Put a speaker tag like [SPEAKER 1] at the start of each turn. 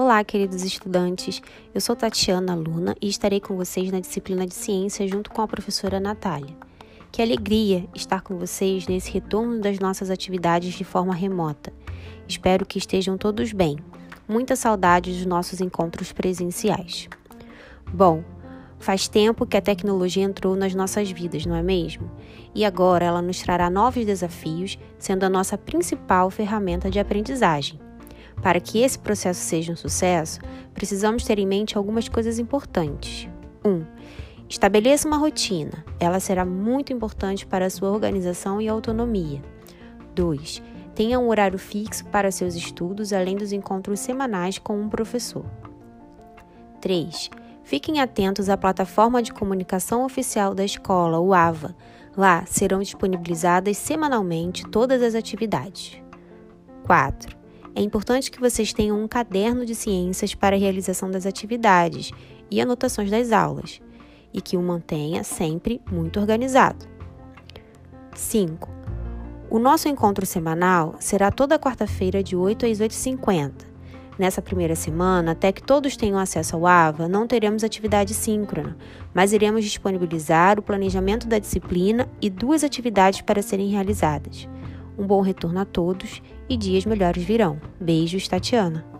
[SPEAKER 1] Olá, queridos estudantes. Eu sou Tatiana, aluna, e estarei com vocês na disciplina de ciência junto com a professora Natália. Que alegria estar com vocês nesse retorno das nossas atividades de forma remota. Espero que estejam todos bem. Muita saudade dos nossos encontros presenciais. Bom, faz tempo que a tecnologia entrou nas nossas vidas, não é mesmo? E agora ela nos trará novos desafios, sendo a nossa principal ferramenta de aprendizagem. Para que esse processo seja um sucesso, precisamos ter em mente algumas coisas importantes. 1. Um, estabeleça uma rotina. Ela será muito importante para a sua organização e autonomia. 2. Tenha um horário fixo para seus estudos, além dos encontros semanais com um professor. 3. Fiquem atentos à plataforma de comunicação oficial da escola, o AVA. Lá serão disponibilizadas semanalmente todas as atividades. 4. É importante que vocês tenham um caderno de ciências para a realização das atividades e anotações das aulas, e que o mantenha sempre muito organizado. 5. O nosso encontro semanal será toda quarta-feira de 8 às 8h50. Nessa primeira semana, até que todos tenham acesso ao AVA, não teremos atividade síncrona, mas iremos disponibilizar o planejamento da disciplina e duas atividades para serem realizadas. Um bom retorno a todos e dias melhores virão. Beijos, Tatiana.